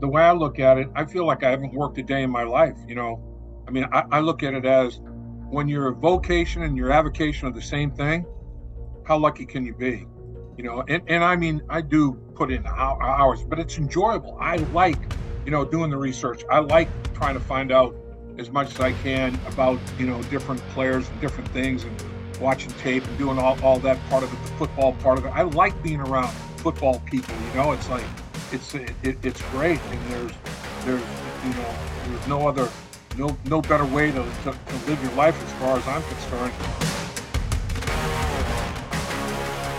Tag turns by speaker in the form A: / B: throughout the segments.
A: the way I look at it, I feel like I haven't worked a day in my life. You know, I mean, I, I look at it as when your vocation and your avocation are the same thing, how lucky can you be? You know, and, and I mean, I do put in hours, but it's enjoyable. I like, you know, doing the research. I like trying to find out as much as I can about, you know, different players and different things and watching tape and doing all, all that part of it, the football part of it. I like being around football people, you know, it's like, it's, it, it's great. And there's, there's, you know, there's no other no no better way to, to, to live your life as far as I'm concerned.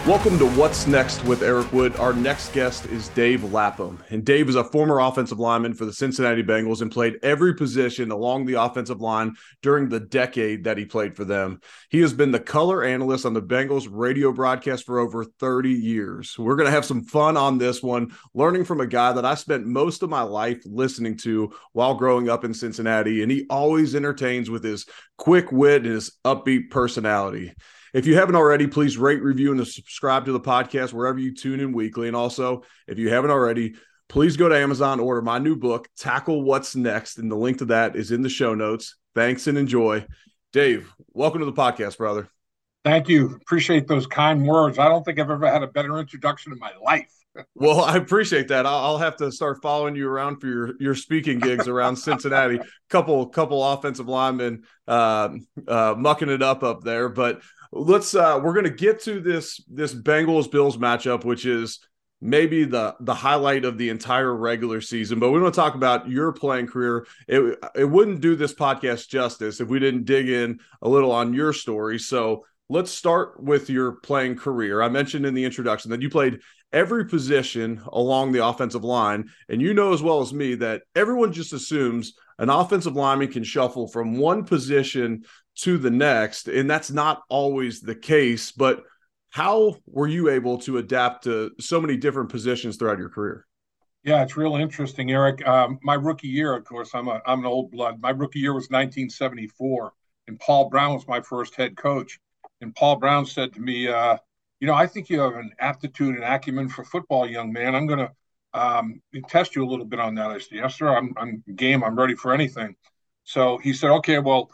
B: Welcome to What's Next with Eric Wood. Our next guest is Dave Lapham. And Dave is a former offensive lineman for the Cincinnati Bengals and played every position along the offensive line during the decade that he played for them. He has been the color analyst on the Bengals radio broadcast for over 30 years. We're going to have some fun on this one, learning from a guy that I spent most of my life listening to while growing up in Cincinnati. And he always entertains with his quick wit and his upbeat personality. If you haven't already, please rate, review, and subscribe to the podcast wherever you tune in weekly. And also, if you haven't already, please go to Amazon, order my new book, Tackle What's Next. And the link to that is in the show notes. Thanks and enjoy. Dave, welcome to the podcast, brother.
A: Thank you. Appreciate those kind words. I don't think I've ever had a better introduction in my life.
B: well, I appreciate that. I'll have to start following you around for your your speaking gigs around Cincinnati. Couple couple offensive linemen uh, uh, mucking it up up there, but let's uh we're gonna get to this this Bengals Bills matchup, which is maybe the the highlight of the entire regular season. But we want to talk about your playing career. It it wouldn't do this podcast justice if we didn't dig in a little on your story. So let's start with your playing career. I mentioned in the introduction that you played every position along the offensive line, and you know as well as me that everyone just assumes an offensive lineman can shuffle from one position to the next. And that's not always the case. But how were you able to adapt to so many different positions throughout your career?
A: Yeah, it's real interesting, Eric. Um, my rookie year, of course, I'm a I'm an old blood. My rookie year was 1974, and Paul Brown was my first head coach. And Paul Brown said to me, uh, "You know, I think you have an aptitude and acumen for football, young man. I'm going to um, test you a little bit on that." I said, "Yes, sir. I'm, I'm game. I'm ready for anything." So he said, "Okay, well,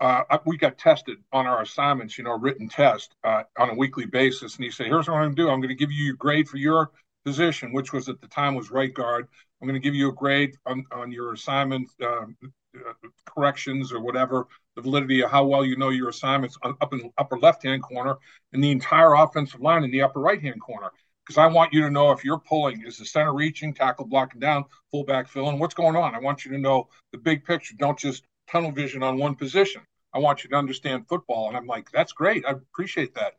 A: uh, we got tested on our assignments, you know, written test uh, on a weekly basis. And he said, here's what I'm going to do. I'm going to give you your grade for your position, which was at the time was right guard. I'm going to give you a grade on, on your assignment uh, corrections or whatever, the validity of how well you know your assignments up in the upper left-hand corner and the entire offensive line in the upper right-hand corner. Because I want you to know if you're pulling, is the center reaching, tackle blocking down, fullback filling, what's going on? I want you to know the big picture. Don't just tunnel vision on one position. I want you to understand football. And I'm like, that's great. I appreciate that.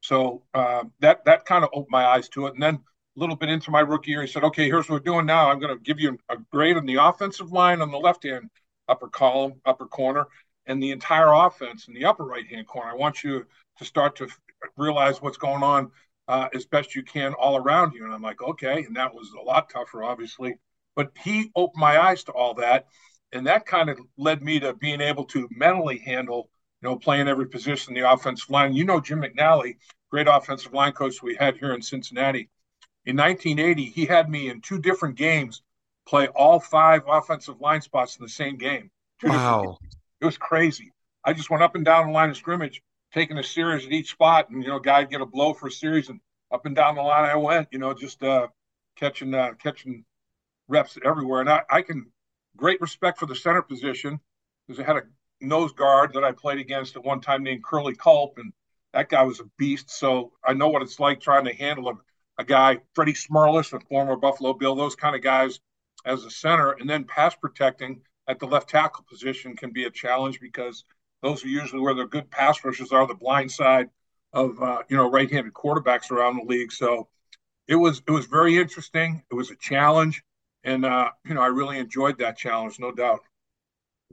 A: So uh, that that kind of opened my eyes to it. And then a little bit into my rookie year, he said, okay, here's what we're doing now. I'm going to give you a grade on the offensive line on the left hand upper column, upper corner, and the entire offense in the upper right hand corner. I want you to start to realize what's going on uh, as best you can all around you. And I'm like, okay. And that was a lot tougher, obviously. But he opened my eyes to all that and that kind of led me to being able to mentally handle, you know, playing every position in the offensive line. You know, Jim McNally, great offensive line coach we had here in Cincinnati. In 1980, he had me in two different games play all five offensive line spots in the same game.
B: Wow.
A: It was crazy. I just went up and down the line of scrimmage, taking a series at each spot, and you know, guy get a blow for a series, and up and down the line I went. You know, just uh, catching uh, catching reps everywhere. And I, I can great respect for the center position because I had a nose guard that I played against at one time named Curly Culp, and that guy was a beast. So I know what it's like trying to handle a, a guy, Freddie Smerlas, a former Buffalo Bill, those kind of guys as a center, and then pass protecting at the left tackle position can be a challenge because those are usually where the good pass rushers are, the blind side of uh, you know right-handed quarterbacks around the league. So it was it was very interesting. It was a challenge and uh, you know, I really enjoyed that challenge, no doubt.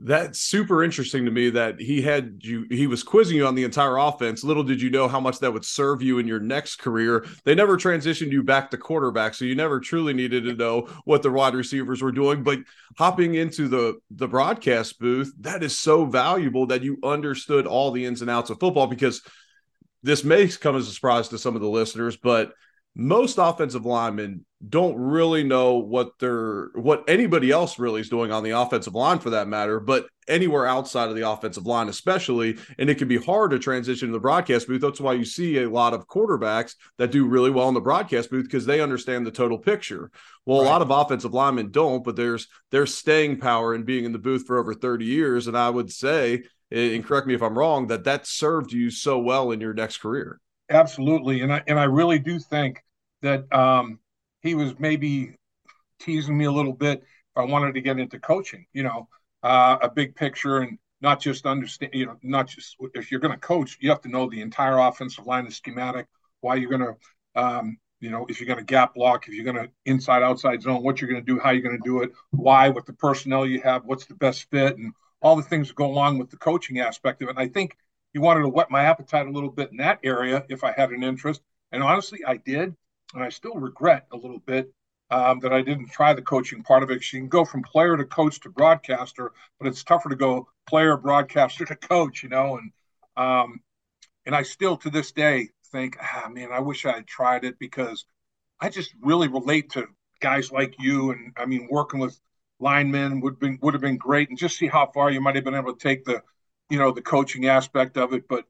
B: That's super interesting to me that he had you he was quizzing you on the entire offense. Little did you know how much that would serve you in your next career. They never transitioned you back to quarterback, so you never truly needed to know what the wide receivers were doing. But hopping into the the broadcast booth, that is so valuable that you understood all the ins and outs of football because this may come as a surprise to some of the listeners, but most offensive linemen don't really know what they're what anybody else really is doing on the offensive line for that matter but anywhere outside of the offensive line especially. And it can be hard to transition to the broadcast booth. That's why you see a lot of quarterbacks that do really well in the broadcast booth because they understand the total picture. Well right. a lot of offensive linemen don't but there's there's staying power in being in the booth for over 30 years. And i would say eh, and correct me if i'm wrong that that served you so well in your next career.
A: Absolutely. And i and i really do think that um he was maybe teasing me a little bit if I wanted to get into coaching, you know, uh, a big picture and not just understand, you know, not just if you're going to coach, you have to know the entire offensive line, the schematic, why you're going to, um, you know, if you're going to gap block, if you're going to inside outside zone, what you're going to do, how you're going to do it, why, what the personnel you have, what's the best fit, and all the things that go along with the coaching aspect of it. And I think he wanted to whet my appetite a little bit in that area if I had an interest. And honestly, I did and I still regret a little bit um, that I didn't try the coaching part of it. You can go from player to coach to broadcaster, but it's tougher to go player, broadcaster to coach, you know. And um, and I still to this day think, ah, man, I wish I had tried it because I just really relate to guys like you. And I mean, working with linemen would been would have been great, and just see how far you might have been able to take the, you know, the coaching aspect of it. But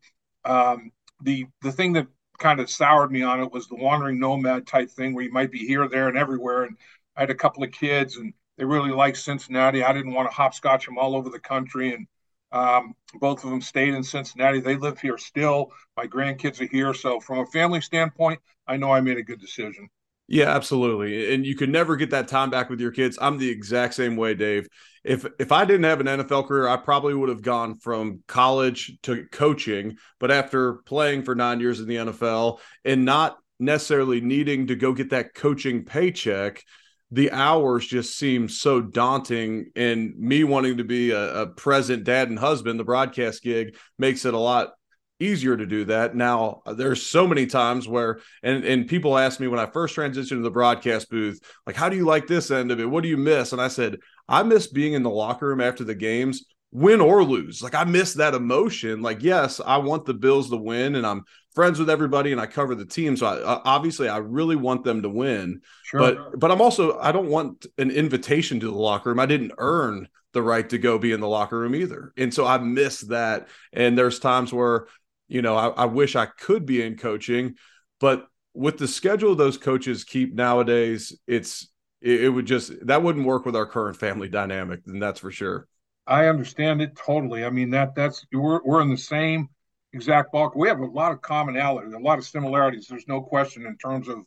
A: um, the the thing that kind of soured me on it was the wandering nomad type thing where you might be here, there, and everywhere. And I had a couple of kids, and they really liked Cincinnati. I didn't want to hopscotch them all over the country, and um, both of them stayed in Cincinnati. They live here still. My grandkids are here, so from a family standpoint, I know I made a good decision.
B: Yeah, absolutely. And you can never get that time back with your kids. I'm the exact same way, Dave. If if I didn't have an NFL career, I probably would have gone from college to coaching, but after playing for 9 years in the NFL and not necessarily needing to go get that coaching paycheck, the hours just seem so daunting and me wanting to be a, a present dad and husband the broadcast gig makes it a lot easier to do that. Now, uh, there's so many times where, and and people ask me when I first transitioned to the broadcast booth, like, how do you like this end of it? What do you miss? And I said, I miss being in the locker room after the games, win or lose. Like I miss that emotion. Like, yes, I want the Bills to win, and I'm friends with everybody, and I cover the team. So I, uh, obviously, I really want them to win. Sure. But but I'm also I don't want an invitation to the locker room. I didn't earn the right to go be in the locker room either. And so I miss that. And there's times where you know, I, I wish I could be in coaching, but with the schedule those coaches keep nowadays, it's it, it would just that wouldn't work with our current family dynamic, and that's for sure.
A: I understand it totally. I mean that that's we're we're in the same exact bulk. We have a lot of commonality, a lot of similarities. There's no question in terms of,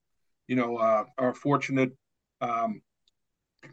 A: you know, uh, our fortunate um,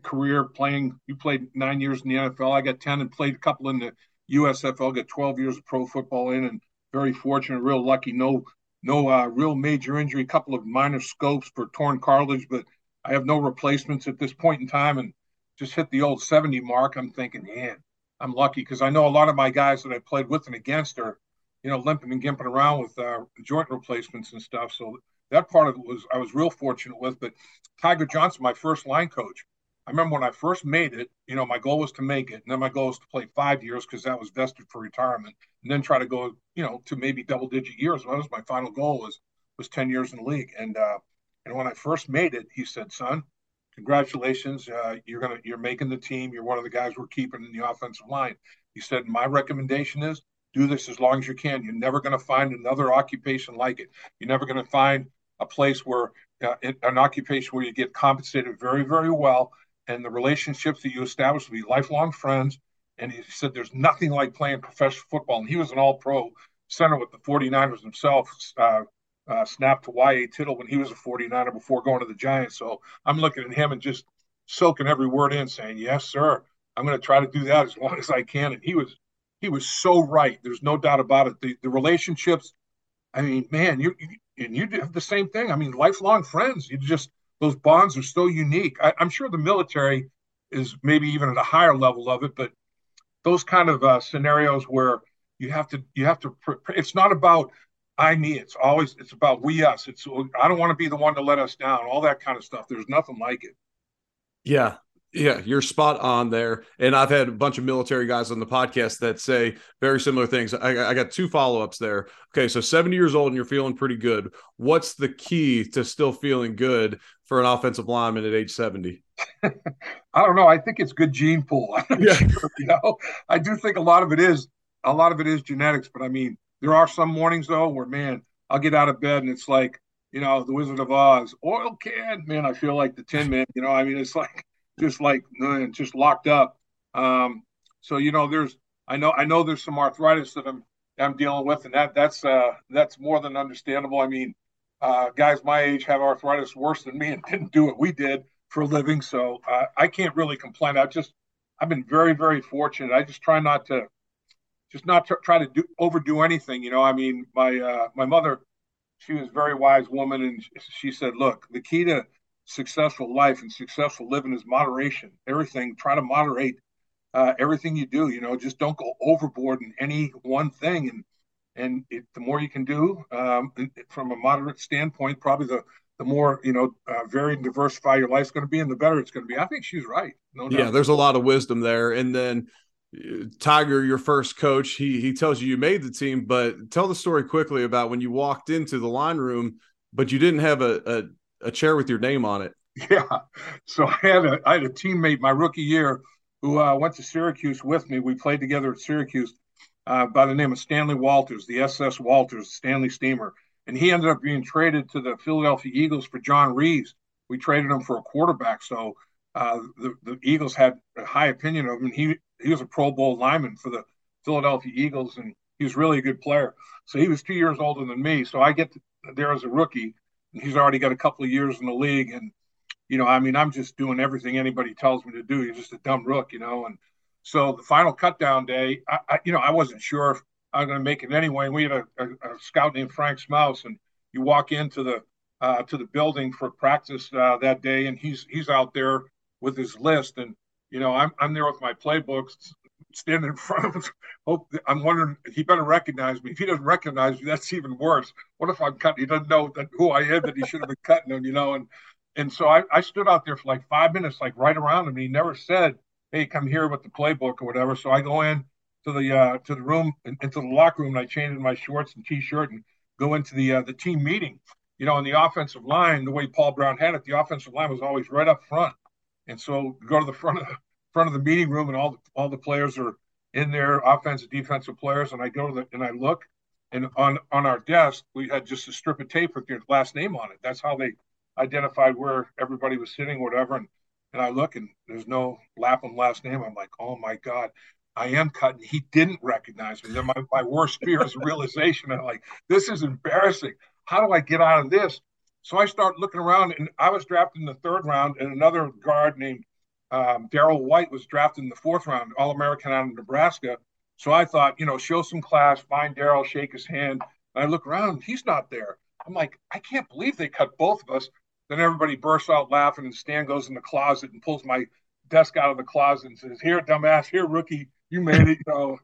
A: career playing. You played nine years in the NFL. I got ten and played a couple in the USFL. Got 12 years of pro football in, and very fortunate, real lucky. No, no uh, real major injury. A couple of minor scopes for torn cartilage, but I have no replacements at this point in time, and just hit the old 70 mark. I'm thinking, man, I'm lucky because I know a lot of my guys that I played with and against are, you know, limping and gimping around with uh, joint replacements and stuff. So that part of it was I was real fortunate with. But Tiger Johnson, my first line coach, I remember when I first made it, you know, my goal was to make it. And then my goal was to play five years because that was vested for retirement. And then try to go, you know, to maybe double digit years. That was my final goal was was 10 years in the league. And uh, and when I first made it, he said, son, congratulations. Uh, you're gonna you're making the team. You're one of the guys we're keeping in the offensive line. He said, my recommendation is do this as long as you can. You're never going to find another occupation like it. You're never going to find a place where uh, an occupation where you get compensated very, very well and the relationships that you establish will be lifelong friends. And he said there's nothing like playing professional football. And he was an all pro center with the 49ers himself, uh, uh, snapped to Y.A. Tittle when he was a 49er before going to the Giants. So I'm looking at him and just soaking every word in, saying, Yes, sir. I'm going to try to do that as long as I can. And he was he was so right. There's no doubt about it. The, the relationships, I mean, man, you, you and you have the same thing. I mean, lifelong friends. You just those bonds are so unique. I, am sure the military is maybe even at a higher level of it, but those kind of uh, scenarios where you have to you have to it's not about I me. It's always it's about we us. It's I don't want to be the one to let us down. All that kind of stuff. There's nothing like it.
B: Yeah, Yeah, you're spot on there. And I've had a bunch of military guys on the podcast that say very similar things. I, I got two follow ups there. Okay, so 70 years old and you're feeling pretty good. What's the key to still feeling good for an offensive lineman at age 70?
A: I don't know. I think it's good gene pool. yeah. Sure, you know, I do think a lot of it is a lot of it is genetics, but I mean, there are some mornings though where man, I'll get out of bed and it's like, you know, the Wizard of Oz, oil can, man, I feel like the Tin Man, you know, I mean, it's like just like just locked up. Um, so you know, there's I know I know there's some arthritis that I'm I'm dealing with, and that that's uh, that's more than understandable. I mean, uh, guys my age have arthritis worse than me and didn't do what we did for a living, so uh, I can't really complain. I just I've been very very fortunate. I just try not to just not tr- try to do overdo anything. You know, I mean, my uh, my mother, she was a very wise woman, and she said, "Look, the key to successful life and successful living is moderation. Everything, try to moderate uh, everything you do. You know, just don't go overboard in any one thing. And and it, the more you can do um, from a moderate standpoint, probably the the more you know uh, varied and diversify your life's going to be, and the better it's going to be. I think she's right.
B: No yeah, there's a lot of wisdom there. And then uh, Tiger, your first coach, he he tells you you made the team, but tell the story quickly about when you walked into the line room, but you didn't have a, a a chair with your name on it.
A: Yeah. So I had a I had a teammate my rookie year who uh, went to Syracuse with me. We played together at Syracuse uh, by the name of Stanley Walters, the SS Walters, Stanley Steamer, and he ended up being traded to the Philadelphia Eagles for John Reaves. We traded him for a quarterback, so uh, the the Eagles had a high opinion of him. He he was a Pro Bowl lineman for the Philadelphia Eagles, and he was really a good player. So he was two years older than me. So I get there as a rookie and he's already got a couple of years in the league, and you know, I mean, I'm just doing everything anybody tells me to do. He's just a dumb rook, you know. And so the final cutdown day, I, I you know, I wasn't sure if I was going to make it anyway. We had a, a, a, scout named Frank Smouse, and you walk into the uh, to the building for practice uh, that day, and he's he's out there with his list, and you know, I'm I'm there with my playbooks, standing in front of him. Hope I'm wondering he better recognize me. If he doesn't recognize me, that's even worse. What if I'm cutting? He doesn't know that who I am that he should have been cutting him, you know? And and so I, I stood out there for like five minutes, like right around him. And he never said, "Hey, come here with the playbook or whatever." So I go in to the uh, to the room into the locker room and I change in my shorts and t-shirt and go into the uh, the team meeting. You know, in the offensive line, the way Paul Brown had it, the offensive line was always right up front. And so go to the front of the front of the meeting room, and all the, all the players are in there, offensive, defensive players. And I go to the and I look, and on on our desk we had just a strip of tape with your last name on it. That's how they identified where everybody was sitting, whatever. And and I look, and there's no Lapham last name. I'm like, oh my god. I am cutting. He didn't recognize me. Then my, my worst fear is realization. I'm like, this is embarrassing. How do I get out of this? So I start looking around, and I was drafted in the third round, and another guard named um, Darrell White was drafted in the fourth round, All American out of Nebraska. So I thought, you know, show some class, find Daryl, shake his hand. And I look around, he's not there. I'm like, I can't believe they cut both of us. Then everybody bursts out laughing, and Stan goes in the closet and pulls my desk out of the closet and says, Here, dumbass, here, rookie, you made it. You know.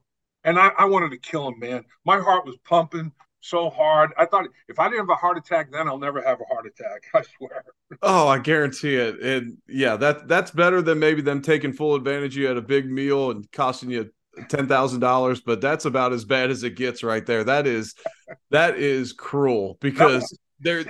A: And I, I wanted to kill him, man. My heart was pumping so hard. I thought if I didn't have a heart attack then, I'll never have a heart attack. I swear.
B: Oh, I guarantee it. And yeah, that that's better than maybe them taking full advantage of you at a big meal and costing you ten thousand dollars. But that's about as bad as it gets right there. That is that is cruel because there.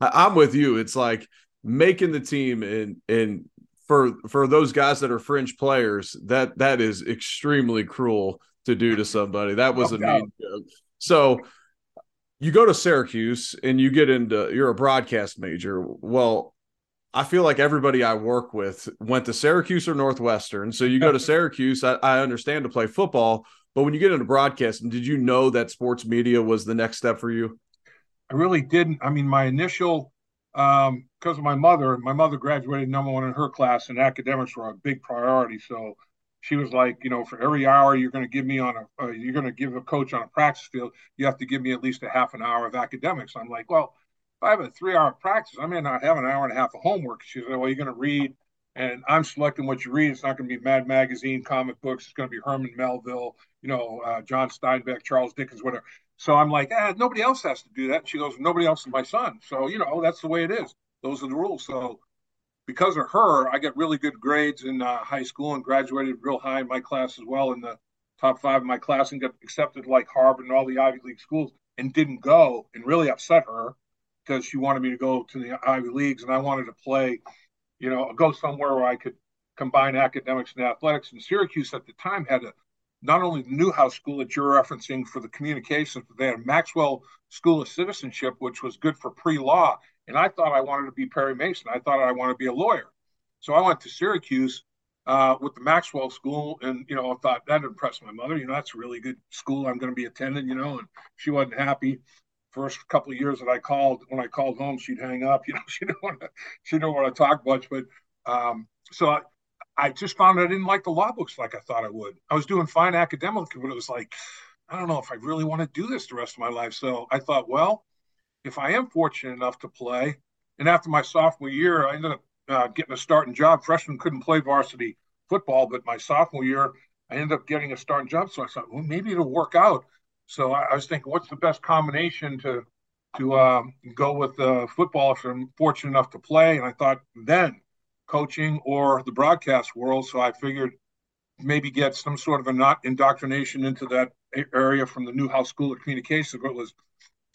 B: I'm with you. It's like making the team and and for for those guys that are fringe players, that that is extremely cruel to do to somebody. That was a mean joke. So you go to Syracuse and you get into you're a broadcast major. Well, I feel like everybody I work with went to Syracuse or Northwestern. So you go to Syracuse, I, I understand to play football, but when you get into broadcasting, did you know that sports media was the next step for you?
A: I really didn't. I mean, my initial um, because of my mother, my mother graduated number one in her class, and academics were a big priority. So she was like, you know, for every hour you're going to give me on a, uh, you're going to give a coach on a practice field, you have to give me at least a half an hour of academics. I'm like, well, if I have a three hour practice, I may not have an hour and a half of homework. She said, well, you're going to read, and I'm selecting what you read. It's not going to be Mad Magazine, comic books. It's going to be Herman Melville, you know, uh, John Steinbeck, Charles Dickens, whatever. So I'm like, ah, nobody else has to do that. She goes, nobody else is my son. So, you know, that's the way it is. Those are the rules. So because of her, I got really good grades in uh, high school and graduated real high in my class as well in the top five of my class and got accepted like Harvard and all the Ivy League schools and didn't go and really upset her because she wanted me to go to the Ivy Leagues and I wanted to play, you know, go somewhere where I could combine academics and athletics. And Syracuse at the time had a not only the Newhouse School that you're referencing for the communications, but they had Maxwell School of Citizenship, which was good for pre-law. And I thought I wanted to be Perry Mason. I thought I wanted to be a lawyer. So I went to Syracuse uh, with the Maxwell School, and you know, I thought that impressed my mother. You know, that's a really good school I'm going to be attending. You know, and she wasn't happy. First couple of years that I called, when I called home, she'd hang up. You know, she didn't want to, she didn't want to talk much. But um, so I, I just found I didn't like the law books like I thought I would. I was doing fine academically, but it was like, I don't know if I really want to do this the rest of my life. So I thought, well, if I am fortunate enough to play, and after my sophomore year, I ended up uh, getting a starting job. Freshman couldn't play varsity football, but my sophomore year, I ended up getting a starting job. So I thought, well, maybe it'll work out. So I, I was thinking, what's the best combination to to um, go with football if I'm fortunate enough to play? And I thought then coaching or the broadcast world. So I figured maybe get some sort of a not indoctrination into that area from the Newhouse School of Communications. It was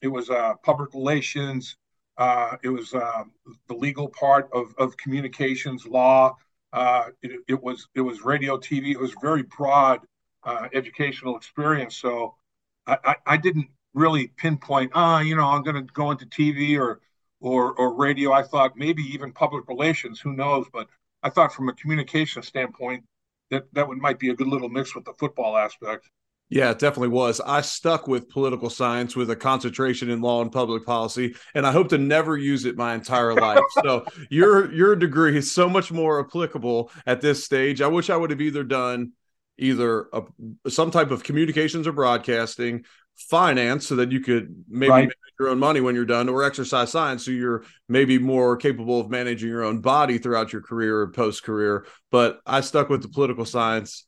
A: it was uh, public relations. Uh, it was uh, the legal part of, of communications law. Uh, it, it, was it was radio, TV. It was very broad uh, educational experience. So I, I, I, didn't really pinpoint. Ah, you know, I'm going to go into TV or or or radio. I thought maybe even public relations. Who knows? But I thought from a communication standpoint that that would might be a good little mix with the football aspect.
B: Yeah, it definitely was. I stuck with political science with a concentration in law and public policy, and I hope to never use it my entire life. so your your degree is so much more applicable at this stage. I wish I would have either done either a, some type of communications or broadcasting, finance, so that you could maybe right. manage your own money when you're done, or exercise science, so you're maybe more capable of managing your own body throughout your career or post career. But I stuck with the political science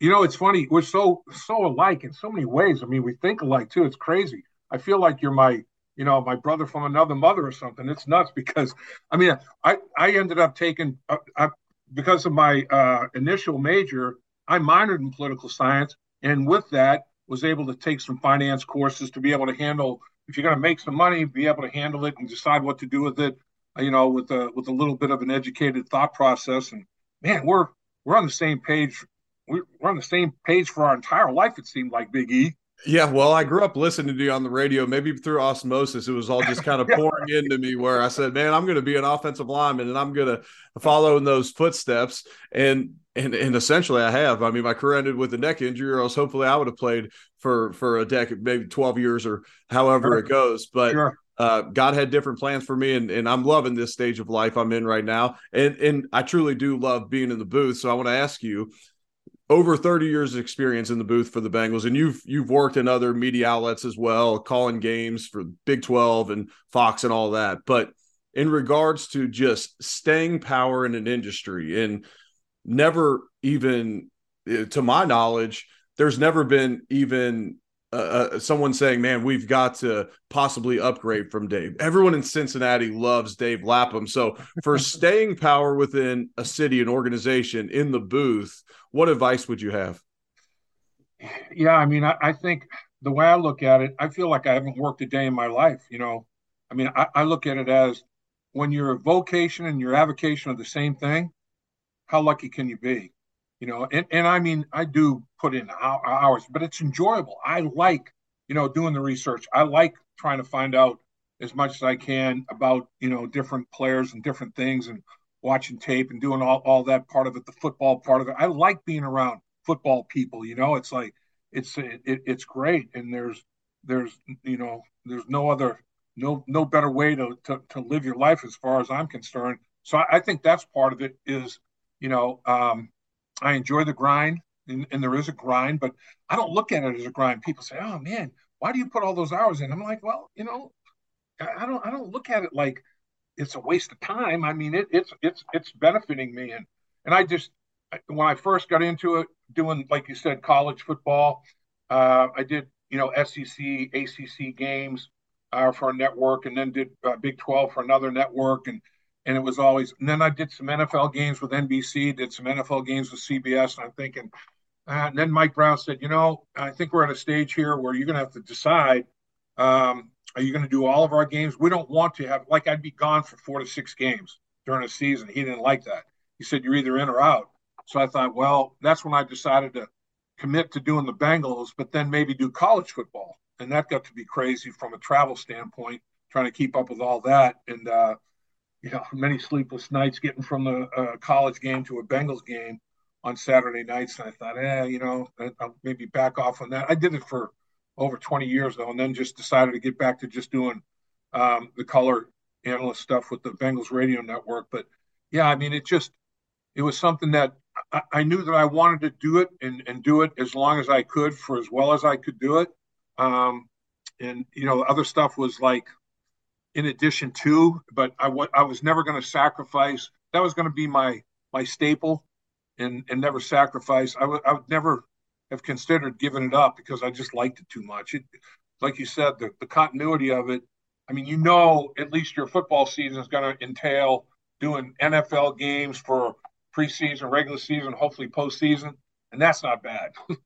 A: you know, it's funny. We're so so alike in so many ways. I mean, we think alike too. It's crazy. I feel like you're my, you know, my brother from another mother or something. It's nuts because, I mean, I I ended up taking uh, I, because of my uh, initial major. I minored in political science, and with that, was able to take some finance courses to be able to handle. If you're going to make some money, be able to handle it and decide what to do with it. Uh, you know, with a with a little bit of an educated thought process. And man, we're we're on the same page we're on the same page for our entire life. It seemed like Big E.
B: Yeah, well, I grew up listening to you on the radio. Maybe through osmosis, it was all just kind of pouring into me. Where I said, "Man, I'm going to be an offensive lineman, and I'm going to follow in those footsteps." And and and essentially, I have. I mean, my career ended with a neck injury, or else hopefully I would have played for for a decade, maybe 12 years, or however sure. it goes. But sure. uh, God had different plans for me, and and I'm loving this stage of life I'm in right now. And and I truly do love being in the booth. So I want to ask you over 30 years of experience in the booth for the Bengals and you've you've worked in other media outlets as well calling games for Big 12 and Fox and all that. But in regards to just staying power in an industry and never even eh, to my knowledge there's never been even uh, someone saying, "Man, we've got to possibly upgrade from Dave." Everyone in Cincinnati loves Dave Lapham. So, for staying power within a city, an organization in the booth, what advice would you have?
A: Yeah, I mean, I, I, think the way I look at it, I feel like I haven't worked a day in my life. You know, I mean, I, I look at it as when your vocation and your avocation are the same thing. How lucky can you be? You know and, and i mean i do put in hours but it's enjoyable. I like you know doing the research. I like trying to find out as much as i can about you know different players and different things and watching tape and doing all, all that part of it the football part of it. I like being around football people you know? It's like it's it, it's great. And there's there's you know there's no other no no better way to, to to live your life as far as i'm concerned. So i, I think that's part of it is you know um I enjoy the grind, and, and, there is a grind, but I don't look at it as a grind. People say, "Oh man, why do you put all those hours in?" I'm like, "Well, you know, I don't I don't look at it like it's a waste of time. I mean, it, it's it's it's benefiting me, and and I just when I first got into it, doing like you said, college football, uh, I did you know SEC, ACC games uh, for a network, and then did uh, Big 12 for another network, and and it was always. And then I did some NFL games with NBC, did some NFL games with CBS, and I'm thinking. Uh, and then Mike Brown said, "You know, I think we're at a stage here where you're going to have to decide. Um, are you going to do all of our games? We don't want to have like I'd be gone for four to six games during a season. He didn't like that. He said you're either in or out. So I thought, well, that's when I decided to commit to doing the Bengals, but then maybe do college football. And that got to be crazy from a travel standpoint, trying to keep up with all that. And, uh, you know, many sleepless nights getting from the uh, college game to a Bengals game on Saturday nights. And I thought, eh, you know, I'll maybe back off on that. I did it for over 20 years, though, and then just decided to get back to just doing um, the color analyst stuff with the Bengals radio network. But yeah, I mean, it just, it was something that I, I, knew that I wanted to do it and, and do it as long as I could for as well as I could do it. Um, and you know, the other stuff was like in addition to, but I, w- I was never going to sacrifice. That was going to be my my staple, and and never sacrifice. I, w- I would never have considered giving it up because I just liked it too much. It, like you said, the, the continuity of it. I mean, you know, at least your football season is going to entail doing NFL games for preseason, regular season, hopefully postseason, and that's not bad.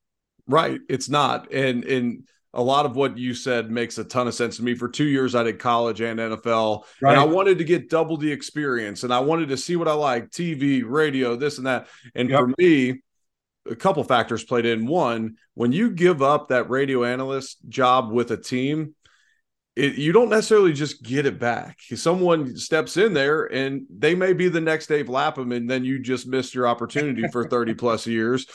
B: right, it's not, and and a lot of what you said makes a ton of sense to me. For two years, I did college and NFL, right. and I wanted to get double the experience, and I wanted to see what I like: TV, radio, this and that. And yep. for me, a couple factors played in. One, when you give up that radio analyst job with a team, it, you don't necessarily just get it back. Someone steps in there and they may be the next Dave Lapham, and then you just missed your opportunity for 30 plus years.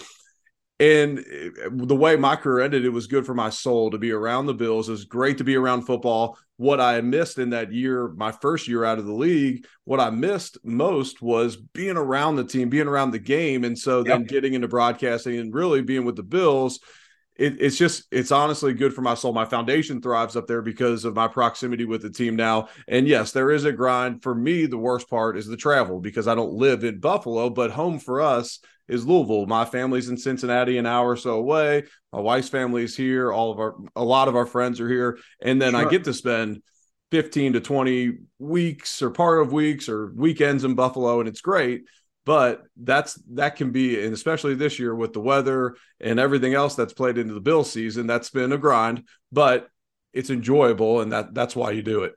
B: And eh, the way my career ended, it was good for my soul to be around the Bills. It was great to be around football. What I missed in that year, my first year out of the league, what I missed most was being around the team, being around the game. And so then getting into broadcasting and really being with the Bills – it, it's just it's honestly good for my soul. My foundation thrives up there because of my proximity with the team now. And yes, there is a grind. For me, the worst part is the travel because I don't live in Buffalo, but home for us is Louisville. My family's in Cincinnati, an hour or so away. My wife's family is here. All of our a lot of our friends are here. And then sure. I get to spend 15 to 20 weeks or part of weeks or weekends in Buffalo, and it's great but that's that can be and especially this year with the weather and everything else that's played into the bill season that's been a grind but it's enjoyable and that that's why you do it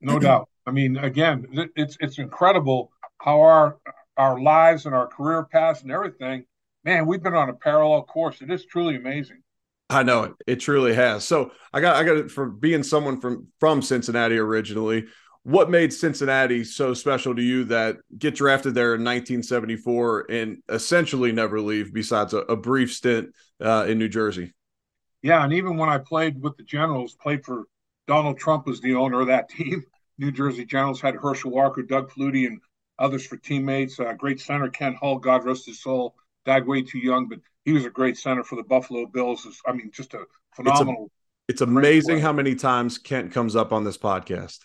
A: no doubt i mean again it's it's incredible how our our lives and our career paths and everything man we've been on a parallel course it is truly amazing
B: I know it. It truly has. So I got I got it from being someone from from Cincinnati originally what made Cincinnati so special to you that get drafted there in 1974 and essentially never leave besides a, a brief stint uh, in New Jersey?
A: Yeah, and even when I played with the Generals, played for Donald Trump was the owner of that team. New Jersey Generals had Herschel Walker, Doug Flutie, and others for teammates. Uh, great center Kent Hull, God rest his soul, died way too young, but he was a great center for the Buffalo Bills. I mean, just a phenomenal.
B: It's, a, it's amazing how many times Kent comes up on this podcast.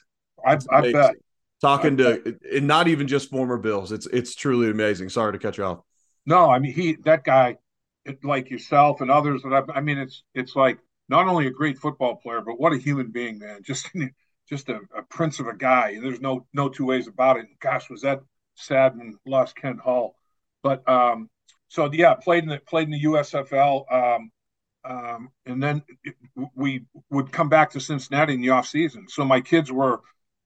A: I, I bet.
B: Talking I to and not even just former Bills. It's it's truly amazing. Sorry to cut you off.
A: No, I mean he that guy, like yourself and others that I, I mean it's it's like not only a great football player, but what a human being, man. Just just a, a prince of a guy. And there's no no two ways about it. And gosh, was that sad when lost Kent Hull. But um, so yeah, played in the played in the USFL. Um, um, and then it, we would come back to Cincinnati in the off season. So my kids were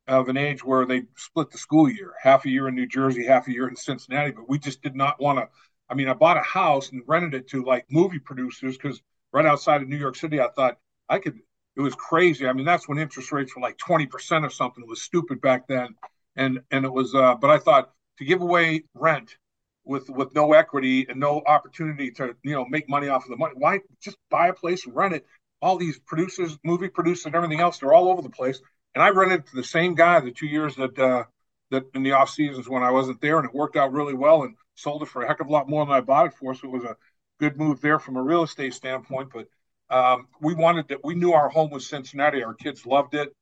A: of an age where they split the school year, half a year in New Jersey, half a year in Cincinnati. But we just did not want to. I mean, I bought a house and rented it to like movie producers because right outside of New York City, I thought I could. It was crazy. I mean, that's when interest rates were like twenty percent or something. It was stupid back then, and and it was. Uh, but I thought to give away rent with with no equity and no opportunity to you know make money off of the money, why just buy a place and rent it? All these producers, movie producers, and everything else, they're all over the place and I rented to the same guy the two years that uh, that in the off seasons when I wasn't there, and it worked out really well, and sold it for a heck of a lot more than I bought it for. So it was a good move there from a real estate standpoint. But um, we wanted that. We knew our home was Cincinnati. Our kids loved it.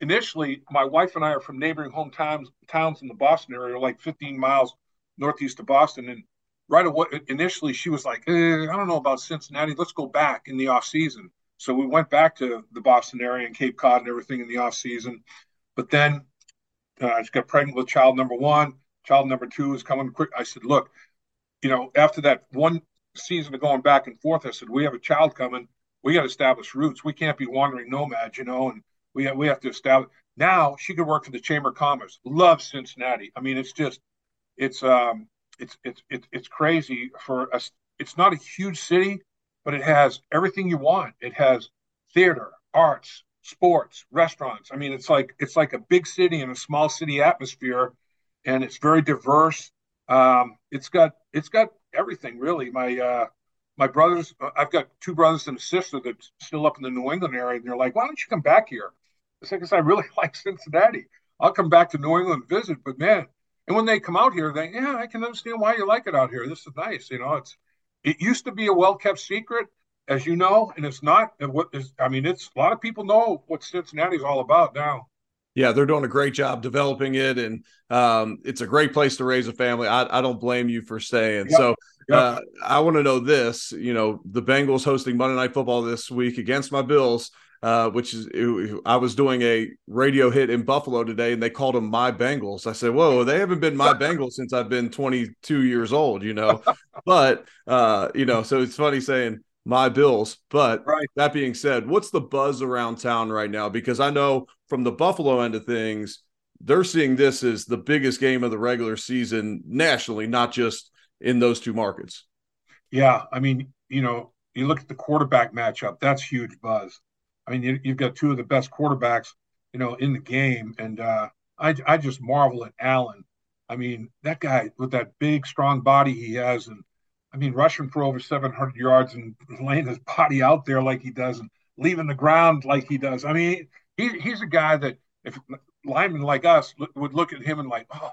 A: Initially, my wife and I are from neighboring hometowns towns in the Boston area, like 15 miles northeast of Boston, and right away initially she was like, eh, I don't know about Cincinnati. Let's go back in the off season. So we went back to the Boston area and Cape Cod and everything in the off season. But then uh, she got pregnant with child number one. Child number two is coming quick. I said, look, you know, after that one season of going back and forth, I said, we have a child coming. We got to establish roots. We can't be wandering nomads, you know, and we have, we have to establish. Now she could work for the Chamber of Commerce. Love Cincinnati. I mean, it's just, it's um, it's it's it's it's crazy for us. It's not a huge city, but it has everything you want. It has theater, arts, sports, restaurants. I mean, it's like it's like a big city in a small city atmosphere, and it's very diverse. Um, it's got it's got everything really. My uh, my brothers, I've got two brothers and a sister that's still up in the New England area, and they're like, "Why don't you come back here?" It's like, I really like Cincinnati. I'll come back to New England and visit, but man, and when they come out here, they yeah, I can understand why you like it out here. This is nice, you know. It's it used to be a well kept secret, as you know, and it's not. What is I mean, it's a lot of people know what Cincinnati's all about now.
B: Yeah, they're doing a great job developing it, and um, it's a great place to raise a family. I, I don't blame you for staying. Yep. So yep. Uh, I want to know this. You know, the Bengals hosting Monday Night Football this week against my Bills uh, which is I was doing a radio hit in Buffalo today, and they called them my Bengals. I said, "Whoa, they haven't been my Bengals since I've been 22 years old," you know. but uh, you know, so it's funny saying my Bills. But right. that being said, what's the buzz around town right now? Because I know from the Buffalo end of things, they're seeing this as the biggest game of the regular season nationally, not just in those two markets.
A: Yeah, I mean, you know, you look at the quarterback matchup, that's huge buzz. I mean, you, have got two of the best quarterbacks, you know, in the game, and uh, I I just marvel at Allen. I mean, that guy with that big, strong body he has, and I mean, rushing for over 700 yards and laying his body out there like he does, and leaving the ground like he does. I mean, he, he's a guy that if linemen like us would look at him and like, oh,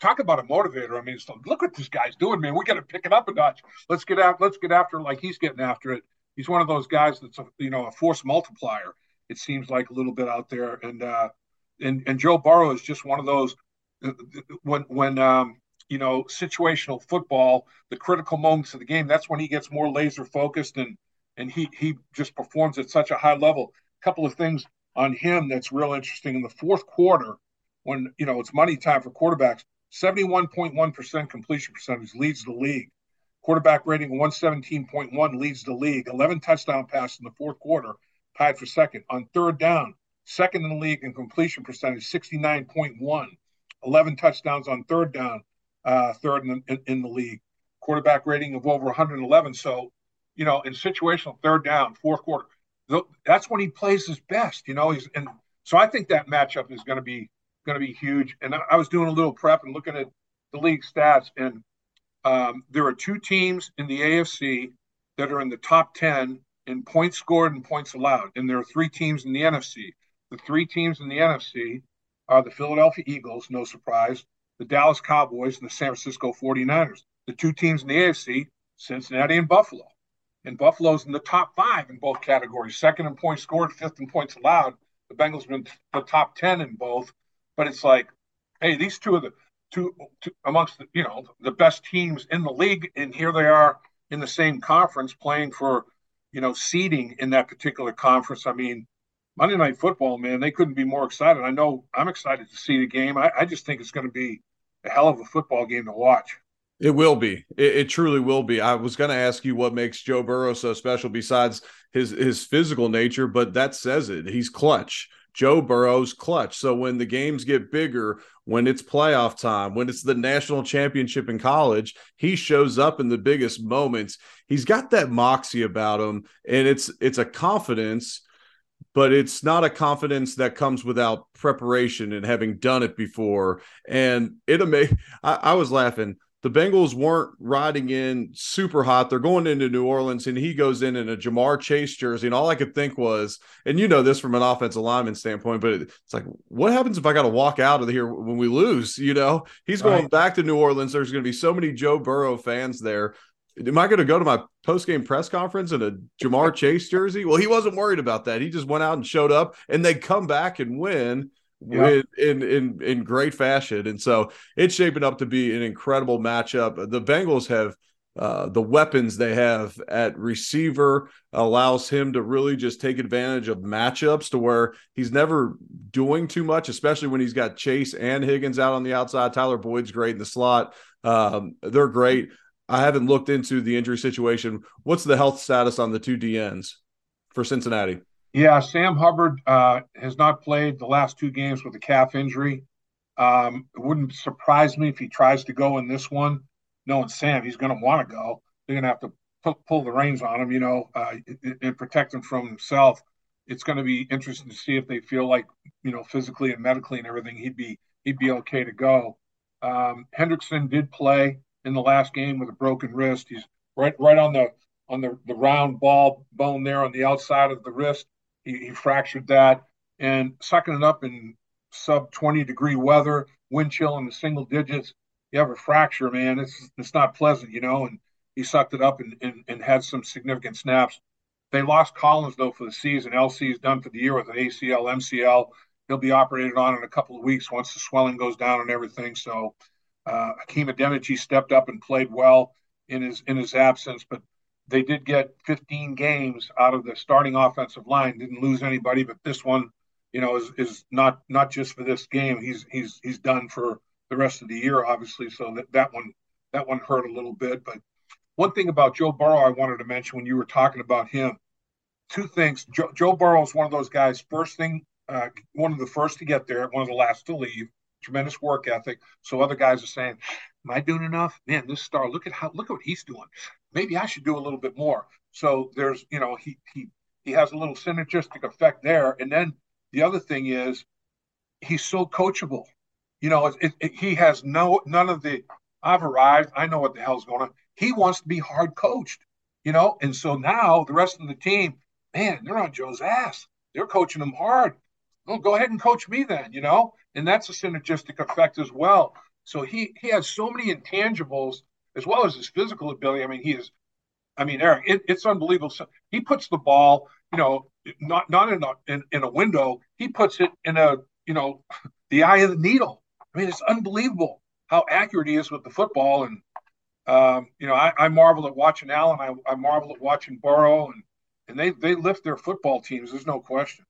A: talk about a motivator. I mean, so look what this guy's doing, man. We got to pick it up a notch. Let's get out. Let's get after it like he's getting after it he's one of those guys that's a, you know a force multiplier. It seems like a little bit out there, and uh, and and Joe Burrow is just one of those uh, when when um, you know situational football, the critical moments of the game. That's when he gets more laser focused and and he he just performs at such a high level. A couple of things on him that's real interesting in the fourth quarter when you know it's money time for quarterbacks. 71.1% completion percentage leads the league. Quarterback rating 117.1 leads the league. 11 touchdown passes in the fourth quarter, tied for second. On third down, second in the league in completion percentage, 69.1. 11 touchdowns on third down, uh, third in in the league. Quarterback rating of over 111. So, you know, in situational third down, fourth quarter, that's when he plays his best. You know, he's and so I think that matchup is going to be going to be huge. And I, was doing a little prep and looking at the league stats, and um, there are two teams in the AFC that are in the top 10 in points scored and points allowed. And there are three teams in the NFC. The three teams in the NFC are the Philadelphia Eagles, no surprise, the Dallas Cowboys, and the San Francisco 49ers. The two teams in the AFC, Cincinnati and Buffalo. And Buffalo's in the top five in both categories, second in points scored, fifth in points allowed. The Bengals have been the top 10 in both. But it's like, hey, these two are the to, to amongst the, you know the best teams in the league, and here they are in the same conference playing for you know seeding in that particular conference. I mean, Monday Night Football, man, they couldn't be more excited. I know I'm excited to see the game. I, I just think it's going to be a hell of a football game to watch.
B: It will be. It, it, truly will be. I was going to ask you what makes Joe Burrow so special besides his his physical nature, but that says it. He's clutch. Joe Burrow's clutch. So when the games get bigger, when it's playoff time, when it's the national championship in college, he shows up in the biggest moments. He's got that moxie about him, and it's it's a confidence, but it's not a confidence that comes without preparation and having done it before. And it amazed. I, I was laughing the Bengals weren't riding in super hot. They're going into New Orleans, and he goes in in a Ja'Marr Chase jersey. And all I could think was, and you know this from an offensive lineman standpoint, but it's like, what happens if I got to walk out of here when we lose? You know, he's going right. back to New Orleans. There's going to be so many Joe Burrow fans there. Am I going to go to my post game press conference in a Ja'Marr Chase jersey? Well, he wasn't worried about that. He just went out and showed up, and they come back and win yep. in in in great fashion. And so it's shaping up to be an incredible matchup. The Bengals have uh, the weapons they have at receiver allows him to really just take advantage of matchups to where he's never doing too much, especially when he's got Chase and Higgins out on the outside. Tyler Boyd's great in the slot. Um, they're great. I haven't looked into the injury situation. What's the health status on the two DNs for Cincinnati?
A: Yeah, Sam Hubbard uh, has not played the last two games with a calf injury. Um, it wouldn't surprise me if he tries to go in this one. Knowing Sam, he's going to want to go. They're going to have to pull, pull the reins on him, you know, uh, and protect him from himself. It's going to be interesting to see if they feel like, you know, physically and medically and everything, he'd be he'd be okay to go. Um, Hendrickson did play in the last game with a broken wrist. He's right right on the on the, the round ball bone there on the outside of the wrist. He, he fractured that and sucking it up in sub 20 degree weather, wind chill in the single digits. You have a fracture, man. It's it's not pleasant, you know. And he sucked it up and, and, and had some significant snaps. They lost Collins though for the season. LC is done for the year with an ACL, MCL. He'll be operated on in a couple of weeks once the swelling goes down and everything. So uh, Hakeem Adeniji stepped up and played well in his in his absence, but they did get 15 games out of the starting offensive line. Didn't lose anybody, but this one, you know, is is not not just for this game. He's he's he's done for the rest of the year, obviously. So that that one that one hurt a little bit. But one thing about Joe Burrow, I wanted to mention when you were talking about him, two things. Joe, Joe Burrow is one of those guys. First thing, uh, one of the first to get there, one of the last to leave tremendous work ethic. So other guys are saying, "Am I doing enough? Man, this star, look at how look at what he's doing. Maybe I should do a little bit more." So there's, you know, he he he has a little synergistic effect there. And then the other thing is, he's so coachable. You know, it, it, he has no none of the. I've arrived. I know what the hell's going on. He wants to be hard coached. You know, and so now the rest of the team, man, they're on Joe's ass. They're coaching him hard. Well, go ahead and coach me then. You know, and that's a synergistic effect as well. So he he has so many intangibles as well as his physical ability. I mean, he is. I mean, Eric, it, it's unbelievable. So he puts the ball, you know, not not in a in, in a window. He puts it in a you know the eye of the needle. I mean, it's unbelievable how accurate he is with the football. And um, you know, I, I marvel at watching Allen. I, I marvel at watching Burrow, and and they they lift their football teams. There's no question.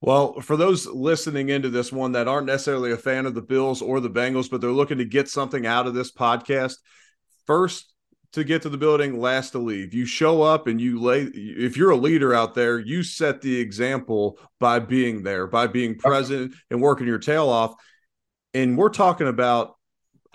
B: Well, for those listening into this one that aren't necessarily a fan of the Bills or the Bengals, but they're looking to get something out of this podcast, first to get to the building, last to leave. You show up and you lay, if you're a leader out there, you set the example by being there, by being present and working your tail off. And we're talking about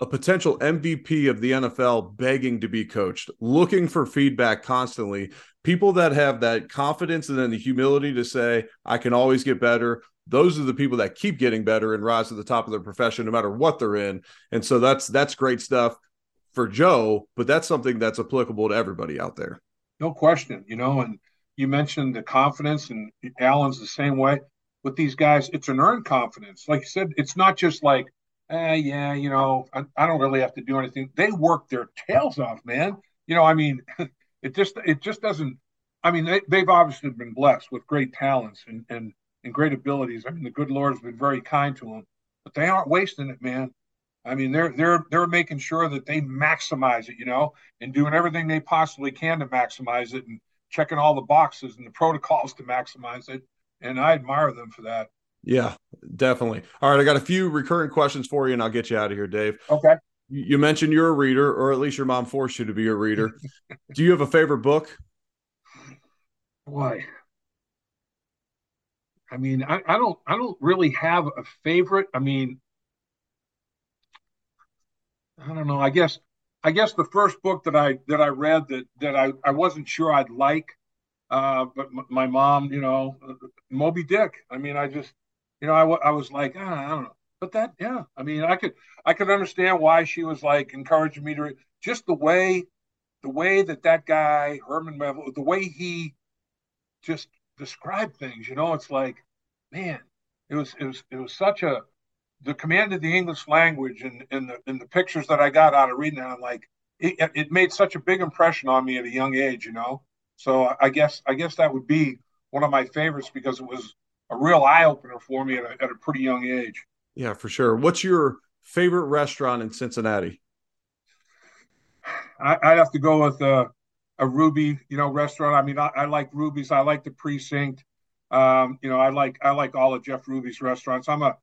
B: a potential MVP of the NFL begging to be coached, looking for feedback constantly people that have that confidence and then the humility to say, I can always get better. Those are the people that keep getting better and rise to the top of their profession, no matter what they're in. And so that's that's great stuff for Joe, but that's something that's applicable to everybody out there.
A: No question, you know. And you mentioned the confidence, and Allen's the same way with these guys. It's an earned confidence. Like you said, it's not just like, eh, yeah, you know, I, I don't really have to do anything. They work their tails off, man. You know, I mean, it just it just doesn't. I mean, they, they've obviously been blessed with great talents and, and and great abilities. I mean, the good Lord's been very kind to them, but they aren't wasting it, man. I mean, they're they're they're making sure that they maximize it, you know, and doing everything they possibly can to maximize it, and checking all the boxes and the protocols to maximize it. And I admire them for that.
B: Yeah, definitely. All right, I got a few recurring questions for you, and I'll get you out of here, Dave.
A: Okay
B: you mentioned you're a reader, or at least your mom forced you to be a reader. Do you have a favorite book?
A: Why? I mean, I, I don't I don't really have a favorite. I mean, I don't know. I guess I guess the first book that I that I read that that I, I wasn't sure I'd like, uh, but m- my mom, you know, Moby Dick. I mean, I just, you know, I, w- I was like, ah, I don't know but that yeah i mean i could i could understand why she was like encouraging me to just the way the way that that guy herman Melville, the way he just described things you know it's like man it was it was it was such a the command of the english language and and the and the pictures that i got out of reading it i'm like it, it made such a big impression on me at a young age you know so i guess i guess that would be one of my favorites because it was a real eye-opener for me at a, at a pretty young age
B: yeah, for sure. What's your favorite restaurant in Cincinnati?
A: I, would have to go with a, a Ruby, you know, restaurant. I mean, I, I like Ruby's. I like the Precinct. Um, you know, I like I like all of Jeff Ruby's restaurants. I'm a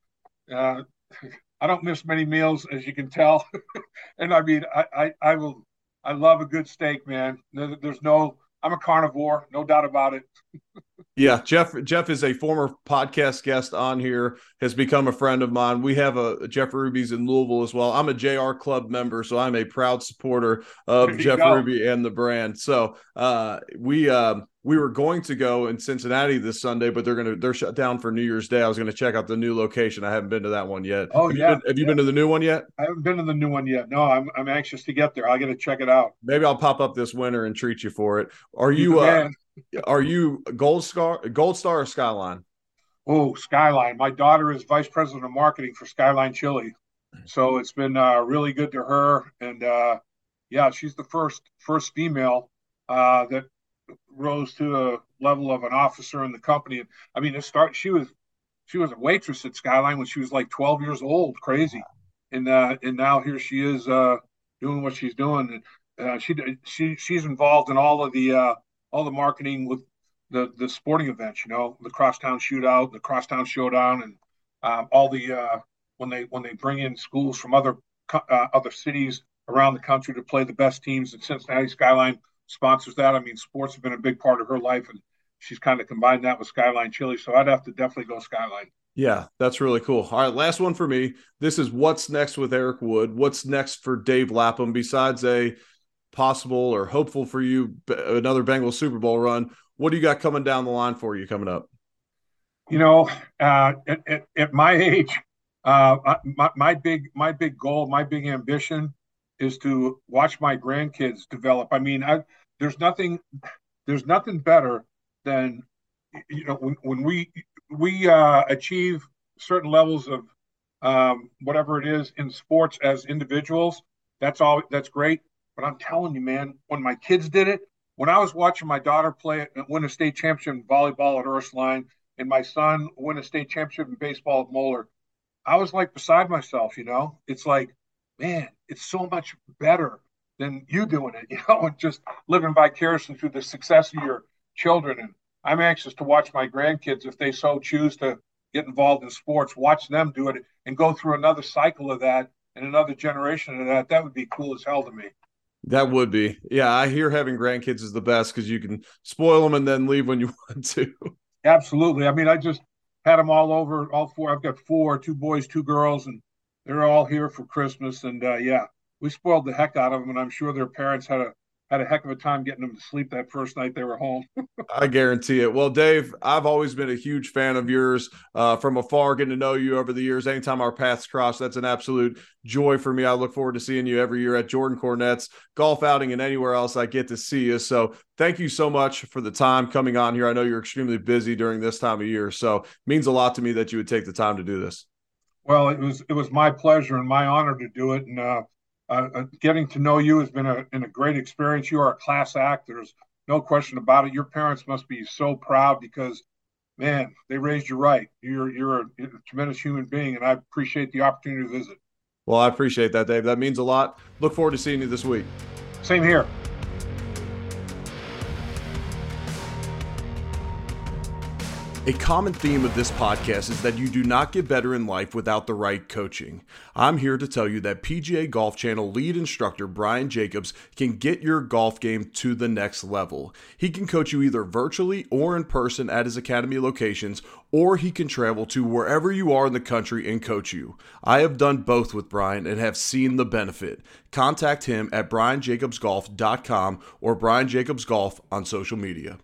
A: uh, I don't miss many meals, as you can tell. and I mean, I, I, I will, I love a good steak, man. There's no, I'm a carnivore, no doubt about it.
B: yeah, Jeff. Jeff is a former podcast guest on here. Has become a friend of mine. We have a Jeff Ruby's in Louisville as well. I'm a JR Club member, so I'm a proud supporter of Jeff go. Ruby and the brand. So uh, we. Um, we were going to go in Cincinnati this Sunday, but they're gonna they're shut down for New Year's Day. I was gonna check out the new location. I haven't been to that one yet.
A: Oh
B: have
A: yeah,
B: you been, have you been to the new one yet?
A: I haven't been to the new one yet. No, I'm I'm anxious to get there. I got to check it out.
B: Maybe I'll pop up this winter and treat you for it. Are you uh, are you Gold Star Gold Star or Skyline?
A: Oh, Skyline. My daughter is vice president of marketing for Skyline Chili, so it's been uh, really good to her. And uh, yeah, she's the first first female uh, that rose to the level of an officer in the company. I mean, it start. She was she was a waitress at Skyline when she was like 12 years old, crazy, and uh, and now here she is uh, doing what she's doing. Uh, she she she's involved in all of the uh, all the marketing with the the sporting events. You know, the crosstown shootout, the crosstown showdown, and uh, all the uh, when they when they bring in schools from other uh, other cities around the country to play the best teams. And Cincinnati Skyline sponsors that. I mean, sports have been a big part of her life, and she's kind of combined that with Skyline Chili. So I'd have to definitely go Skyline.
B: Yeah, that's really cool. All right, last one for me. This is what's next with Eric Wood. What's next for Dave Lapham besides a possible or hopeful for you another Bengals Super Bowl run? What do you got coming down the line for you coming up?
A: You know, uh, at, at, at, my age, uh, my, my big my big goal, my big ambition is to watch my grandkids develop. I mean, I, there's nothing there's nothing better than you know when, when we we uh, achieve certain levels of um, whatever it is in sports as individuals. That's all. That's great. But I'm telling you, man, when my kids did it, when I was watching my daughter play win a state championship in volleyball at Ursuline, and my son win a state championship in baseball at Moeller, I was like beside myself. You know, it's like man, it's so much better than you doing it, you know, and just living vicariously through the success of your children. And I'm anxious to watch my grandkids, if they so choose to get involved in sports, watch them do it and go through another cycle of that and another generation of that. That would be cool as hell to me.
B: That would be. Yeah, I hear having grandkids is the best because you can spoil them and then leave when you want to.
A: Absolutely. I mean, I just had them all over, all four. I've got four, two boys, two girls, and they're all here for Christmas, and uh, yeah, we spoiled the heck out of them, and I'm sure their parents had a had a heck of a time getting them to sleep that first night they were home.
B: I guarantee it. Well, Dave, I've always been a huge fan of yours uh, from afar, getting to know you over the years. Anytime our paths cross, that's an absolute joy for me. I look forward to seeing you every year at Jordan Cornette's golf outing and anywhere else I get to see you. So thank you so much for the time coming on here. I know you're extremely busy during this time of year, so means a lot to me that you would take the time to do this.
A: Well, it was it was my pleasure and my honor to do it, and uh, uh, getting to know you has been a, been a great experience. You are a class act. There's no question about it. Your parents must be so proud because, man, they raised you right. You're you're a, you're a tremendous human being, and I appreciate the opportunity to visit.
B: Well, I appreciate that, Dave. That means a lot. Look forward to seeing you this week.
A: Same here.
B: A common theme of this podcast is that you do not get better in life without the right coaching. I'm here to tell you that PGA Golf Channel lead instructor Brian Jacobs can get your golf game to the next level. He can coach you either virtually or in person at his academy locations, or he can travel to wherever you are in the country and coach you. I have done both with Brian and have seen the benefit. Contact him at brianjacobsgolf.com or Brian Jacobs Golf on social media.